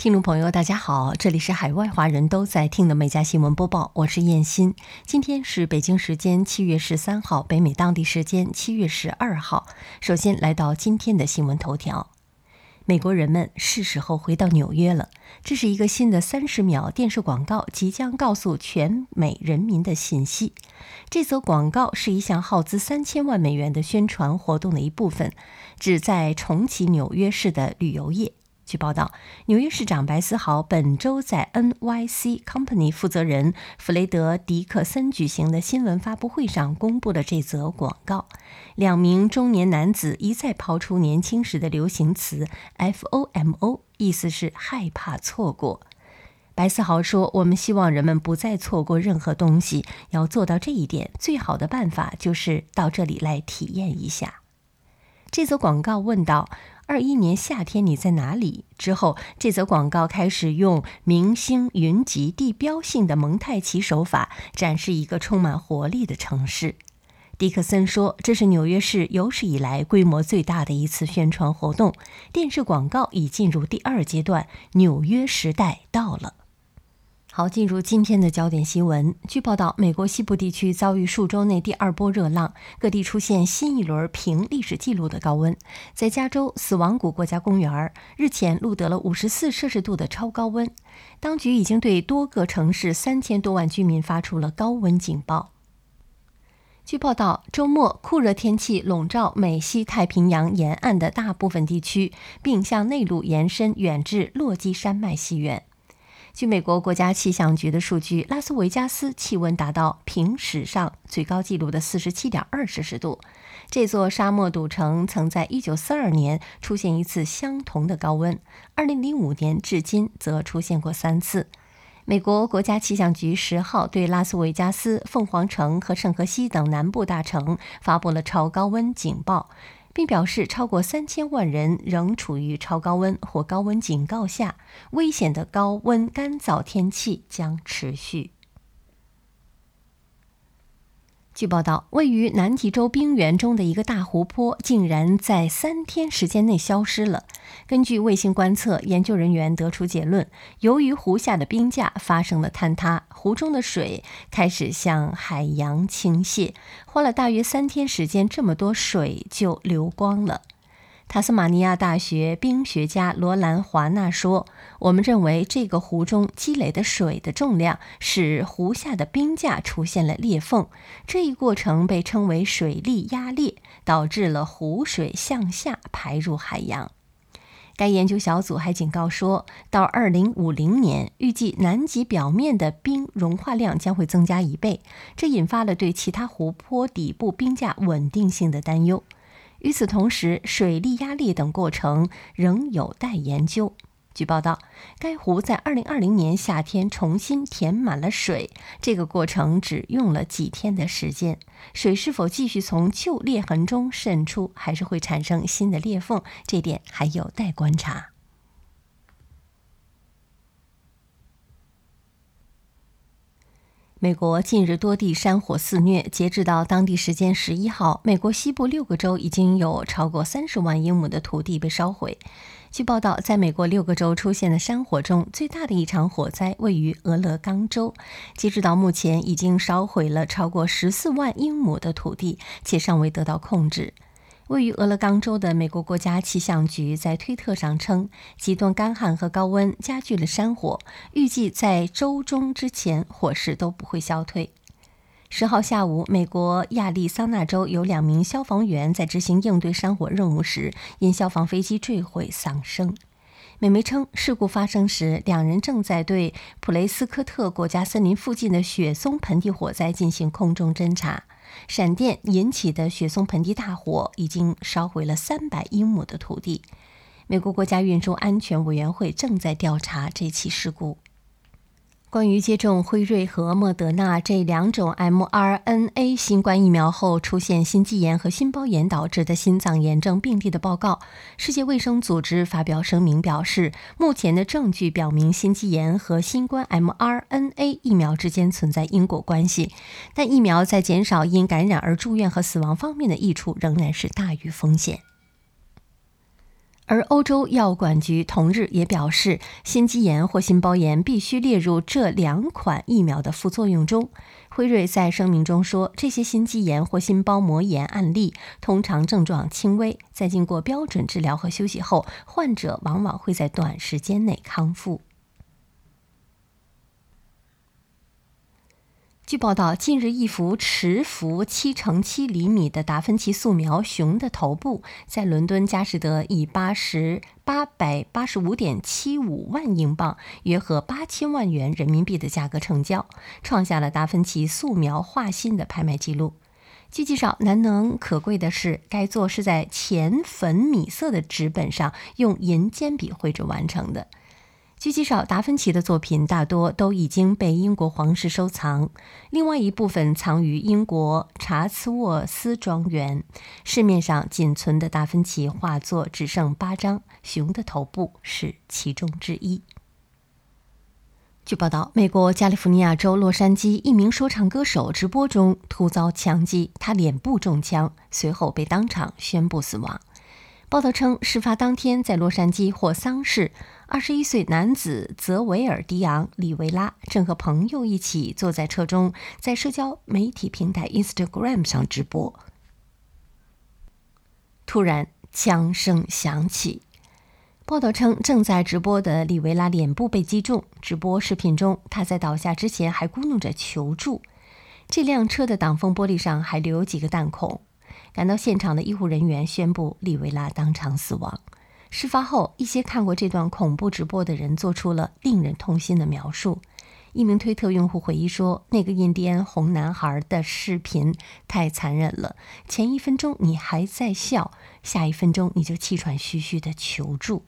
听众朋友，大家好，这里是海外华人都在听的每家新闻播报，我是燕欣。今天是北京时间七月十三号，北美当地时间七月十二号。首先来到今天的新闻头条：美国人们是时候回到纽约了。这是一个新的三十秒电视广告，即将告诉全美人民的信息。这则广告是一项耗资三千万美元的宣传活动的一部分，旨在重启纽约市的旅游业。据报道，纽约市长白思豪本周在 NYC Company 负责人弗雷德·迪克森举行的新闻发布会上公布了这则广告。两名中年男子一再抛出年轻时的流行词 “FOMO”，意思是害怕错过。白思豪说：“我们希望人们不再错过任何东西。要做到这一点，最好的办法就是到这里来体验一下。”这则广告问道。二一年夏天你在哪里？之后，这则广告开始用明星云集、地标性的蒙太奇手法展示一个充满活力的城市。迪克森说：“这是纽约市有史以来规模最大的一次宣传活动。电视广告已进入第二阶段，纽约时代到了。”好，进入今天的焦点新闻。据报道，美国西部地区遭遇数周内第二波热浪，各地出现新一轮平历史记录的高温。在加州死亡谷国家公园，日前录得了五十四摄氏度的超高温，当局已经对多个城市三千多万居民发出了高温警报。据报道，周末酷热天气笼罩美西太平洋沿岸的大部分地区，并向内陆延伸远至落基山脉西缘。据美国国家气象局的数据，拉斯维加斯气温达到平史上最高纪录的四十七点二摄氏度。这座沙漠赌城曾在一九四二年出现一次相同的高温，二零零五年至今则出现过三次。美国国家气象局十号对拉斯维加斯、凤凰城和圣荷西等南部大城发布了超高温警报。并表示，超过三千万人仍处于超高温或高温警告下，危险的高温干燥天气将持续。据报道，位于南极洲冰原中的一个大湖泊竟然在三天时间内消失了。根据卫星观测，研究人员得出结论：由于湖下的冰架发生了坍塌，湖中的水开始向海洋倾泻。花了大约三天时间，这么多水就流光了。塔斯马尼亚大学冰学家罗兰·华纳说：“我们认为这个湖中积累的水的重量使湖下的冰架出现了裂缝，这一过程被称为水力压裂，导致了湖水向下排入海洋。”该研究小组还警告说，到2050年，预计南极表面的冰融化量将会增加一倍，这引发了对其他湖泊底部冰架稳定性的担忧。与此同时，水力压力等过程仍有待研究。据报道，该湖在2020年夏天重新填满了水，这个过程只用了几天的时间。水是否继续从旧裂痕中渗出，还是会产生新的裂缝，这点还有待观察。美国近日多地山火肆虐，截止到当地时间十一号，美国西部六个州已经有超过三十万英亩的土地被烧毁。据报道，在美国六个州出现的山火中，最大的一场火灾位于俄勒冈州，截止到目前已经烧毁了超过十四万英亩的土地，且尚未得到控制。位于俄勒冈州的美国国家气象局在推特上称，极端干旱和高温加剧了山火，预计在周中之前火势都不会消退。十号下午，美国亚利桑那州有两名消防员在执行应对山火任务时，因消防飞机坠毁丧生。美媒称，事故发生时，两人正在对普雷斯科特国家森林附近的雪松盆地火灾进行空中侦察。闪电引起的雪松盆地大火已经烧毁了三百英亩的土地。美国国家运输安全委员会正在调查这起事故。关于接种辉瑞和莫德纳这两种 mRNA 新冠疫苗后出现心肌炎和心包炎导致的心脏炎症病例的报告，世界卫生组织发表声明表示，目前的证据表明心肌炎和新冠 mRNA 疫苗之间存在因果关系，但疫苗在减少因感染而住院和死亡方面的益处仍然是大于风险。而欧洲药管局同日也表示，心肌炎或心包炎必须列入这两款疫苗的副作用中。辉瑞在声明中说，这些心肌炎或心包膜炎案例通常症状轻微，在经过标准治疗和休息后，患者往往会在短时间内康复。据报道，近日一幅持幅七乘七厘米的达芬奇素描熊的头部，在伦敦佳士得以八十八百八十五点七五万英镑（约合八千万元人民币）的价格成交，创下了达芬奇素描画心的拍卖记录。据介绍，难能可贵的是，该作是在浅粉米色的纸本上用银尖笔绘制完成的。据介绍，达芬奇的作品大多都已经被英国皇室收藏，另外一部分藏于英国查茨沃斯庄园。市面上仅存的达芬奇画作只剩八张，熊的头部是其中之一。据报道，美国加利福尼亚州洛杉矶一名说唱歌手直播中突遭枪击，他脸部中枪，随后被当场宣布死亡。报道称，事发当天在洛杉矶或桑市，二十一岁男子泽维尔·迪昂·里维拉正和朋友一起坐在车中，在社交媒体平台 Instagram 上直播。突然，枪声响起。报道称，正在直播的里维拉脸部被击中。直播视频中，他在倒下之前还咕哝着求助。这辆车的挡风玻璃上还留有几个弹孔。赶到现场的医护人员宣布，里维拉当场死亡。事发后，一些看过这段恐怖直播的人做出了令人痛心的描述。一名推特用户回忆说：“那个印第安红男孩的视频太残忍了，前一分钟你还在笑，下一分钟你就气喘吁吁的求助。”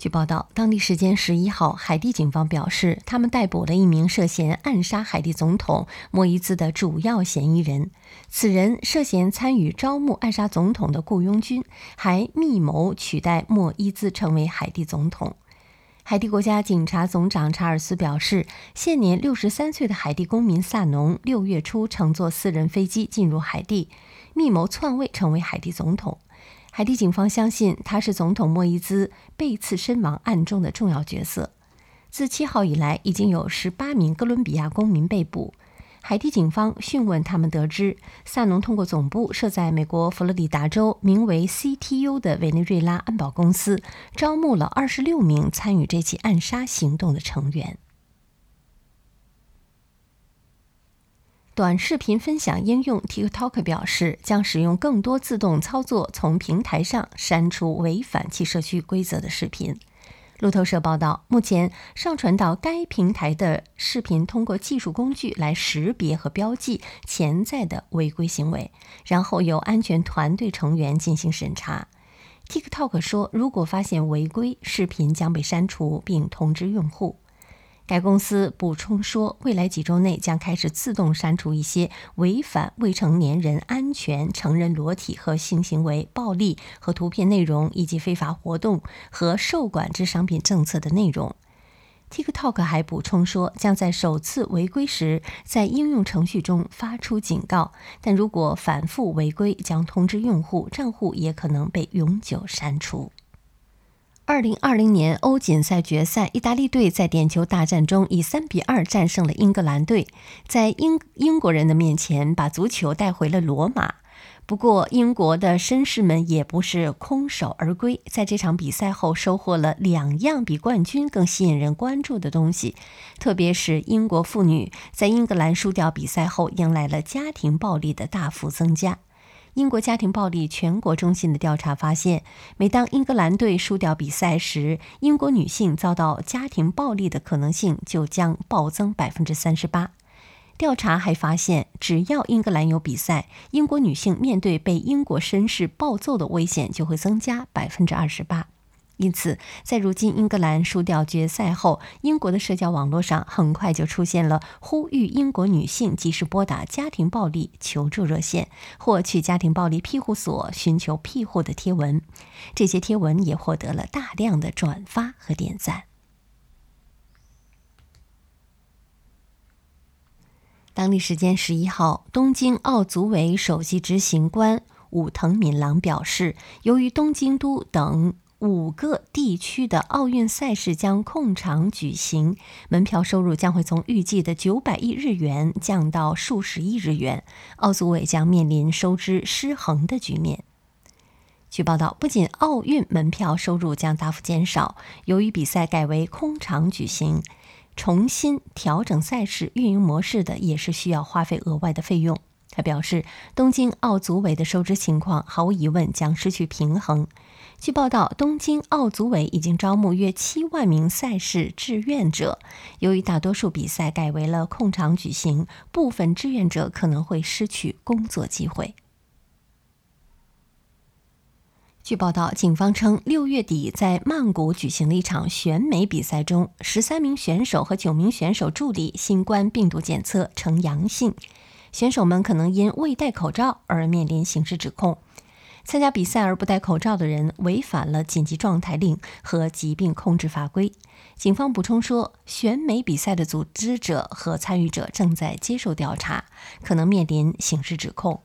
据报道，当地时间十一号，海地警方表示，他们逮捕了一名涉嫌暗杀海地总统莫伊兹的主要嫌疑人。此人涉嫌参与招募暗杀总统的雇佣军，还密谋取代莫伊兹成为海地总统。海地国家警察总长查尔斯表示，现年六十三岁的海地公民萨农六月初乘坐私人飞机进入海地，密谋篡位成为海地总统。海地警方相信他是总统莫伊兹被刺身亡案中的重要角色。自七号以来，已经有十八名哥伦比亚公民被捕。海地警方讯问他们，得知萨农通过总部设在美国佛罗里达州、名为 CTU 的委内瑞拉安保公司，招募了二十六名参与这起暗杀行动的成员。短视频分享应用 TikTok 表示，将使用更多自动操作从平台上删除违反其社区规则的视频。路透社报道，目前上传到该平台的视频通过技术工具来识别和标记潜在的违规行为，然后由安全团队成员进行审查。TikTok 说，如果发现违规，视频将被删除并通知用户。该公司补充说，未来几周内将开始自动删除一些违反未成年人安全、成人裸体和性行为、暴力和图片内容以及非法活动和受管制商品政策的内容。TikTok 还补充说，将在首次违规时在应用程序中发出警告，但如果反复违规，将通知用户，账户也可能被永久删除。二零二零年欧锦赛决赛，意大利队在点球大战中以三比二战胜了英格兰队，在英英国人的面前把足球带回了罗马。不过，英国的绅士们也不是空手而归，在这场比赛后收获了两样比冠军更吸引人关注的东西，特别是英国妇女在英格兰输掉比赛后迎来了家庭暴力的大幅增加。英国家庭暴力全国中心的调查发现，每当英格兰队输掉比赛时，英国女性遭到家庭暴力的可能性就将暴增百分之三十八。调查还发现，只要英格兰有比赛，英国女性面对被英国绅士暴揍的危险就会增加百分之二十八。因此，在如今英格兰输掉决赛后，英国的社交网络上很快就出现了呼吁英国女性及时拨打家庭暴力求助热线或去家庭暴力庇护所寻求庇护的贴文。这些贴文也获得了大量的转发和点赞。当地时间十一号，东京奥组委首席执行官武藤敏郎表示，由于东京都等五个地区的奥运赛事将控场举行，门票收入将会从预计的九百亿日元降到数十亿日元，奥组委将面临收支失衡的局面。据报道，不仅奥运门票收入将大幅减少，由于比赛改为空场举行，重新调整赛事运营模式的也是需要花费额外的费用。他表示，东京奥组委的收支情况毫无疑问将失去平衡。据报道，东京奥组委已经招募约七万名赛事志愿者。由于大多数比赛改为了空场举行，部分志愿者可能会失去工作机会。据报道，警方称，六月底在曼谷举行的一场选美比赛中，十三名选手和九名选手助理新冠病毒检测呈阳性，选手们可能因未戴口罩而面临刑事指控。参加比赛而不戴口罩的人违反了紧急状态令和疾病控制法规。警方补充说，选美比赛的组织者和参与者正在接受调查，可能面临刑事指控。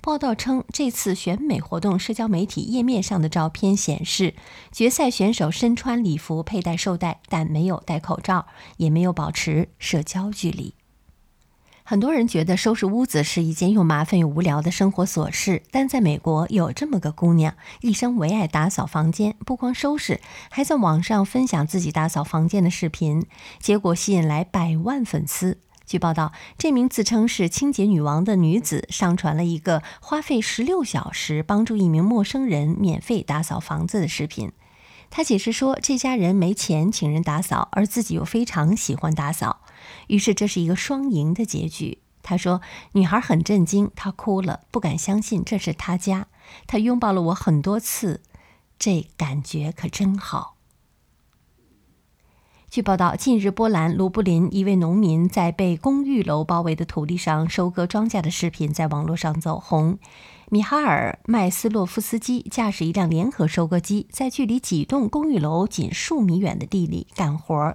报道称，这次选美活动社交媒体页面上的照片显示，决赛选手身穿礼服、佩戴绶带，但没有戴口罩，也没有保持社交距离。很多人觉得收拾屋子是一件又麻烦又无聊的生活琐事，但在美国有这么个姑娘，一生唯爱打扫房间，不光收拾，还在网上分享自己打扫房间的视频，结果吸引来百万粉丝。据报道，这名自称是清洁女王的女子上传了一个花费十六小时帮助一名陌生人免费打扫房子的视频。他解释说，这家人没钱请人打扫，而自己又非常喜欢打扫，于是这是一个双赢的结局。他说：“女孩很震惊，她哭了，不敢相信这是她家。她拥抱了我很多次，这感觉可真好。”据报道，近日波兰卢布林一位农民在被公寓楼包围的土地上收割庄稼的视频在网络上走红。米哈尔·麦斯洛夫斯基驾驶一辆联合收割机，在距离几栋公寓楼仅数米远的地里干活。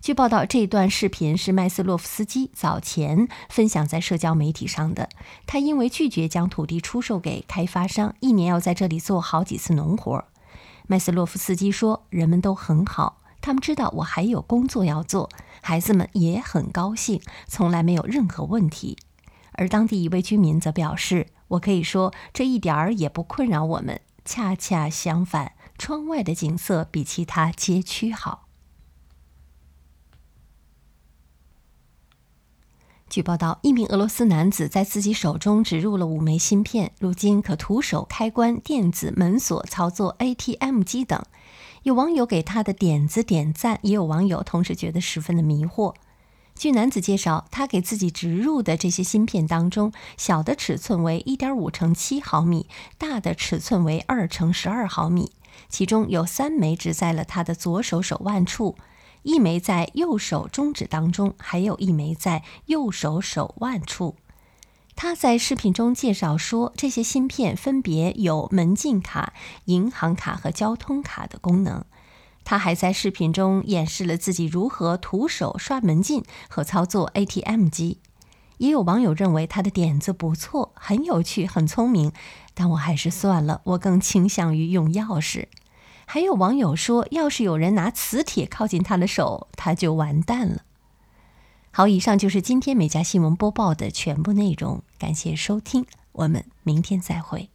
据报道，这段视频是麦斯洛夫斯基早前分享在社交媒体上的。他因为拒绝将土地出售给开发商，一年要在这里做好几次农活。麦斯洛夫斯基说：“人们都很好。”他们知道我还有工作要做，孩子们也很高兴，从来没有任何问题。而当地一位居民则表示：“我可以说，这一点儿也不困扰我们。恰恰相反，窗外的景色比其他街区好。”据报道，一名俄罗斯男子在自己手中植入了五枚芯片，如今可徒手开关电子门锁、操作 ATM 机等。有网友给他的点子点赞，也有网友同时觉得十分的迷惑。据男子介绍，他给自己植入的这些芯片当中，小的尺寸为一点五乘七毫米，大的尺寸为二乘十二毫米。其中有三枚植在了他的左手手腕处，一枚在右手中指当中，还有一枚在右手手腕处。他在视频中介绍说，这些芯片分别有门禁卡、银行卡和交通卡的功能。他还在视频中演示了自己如何徒手刷门禁和操作 ATM 机。也有网友认为他的点子不错，很有趣，很聪明，但我还是算了，我更倾向于用钥匙。还有网友说，要是有人拿磁铁靠近他的手，他就完蛋了。好，以上就是今天美家新闻播报的全部内容，感谢收听，我们明天再会。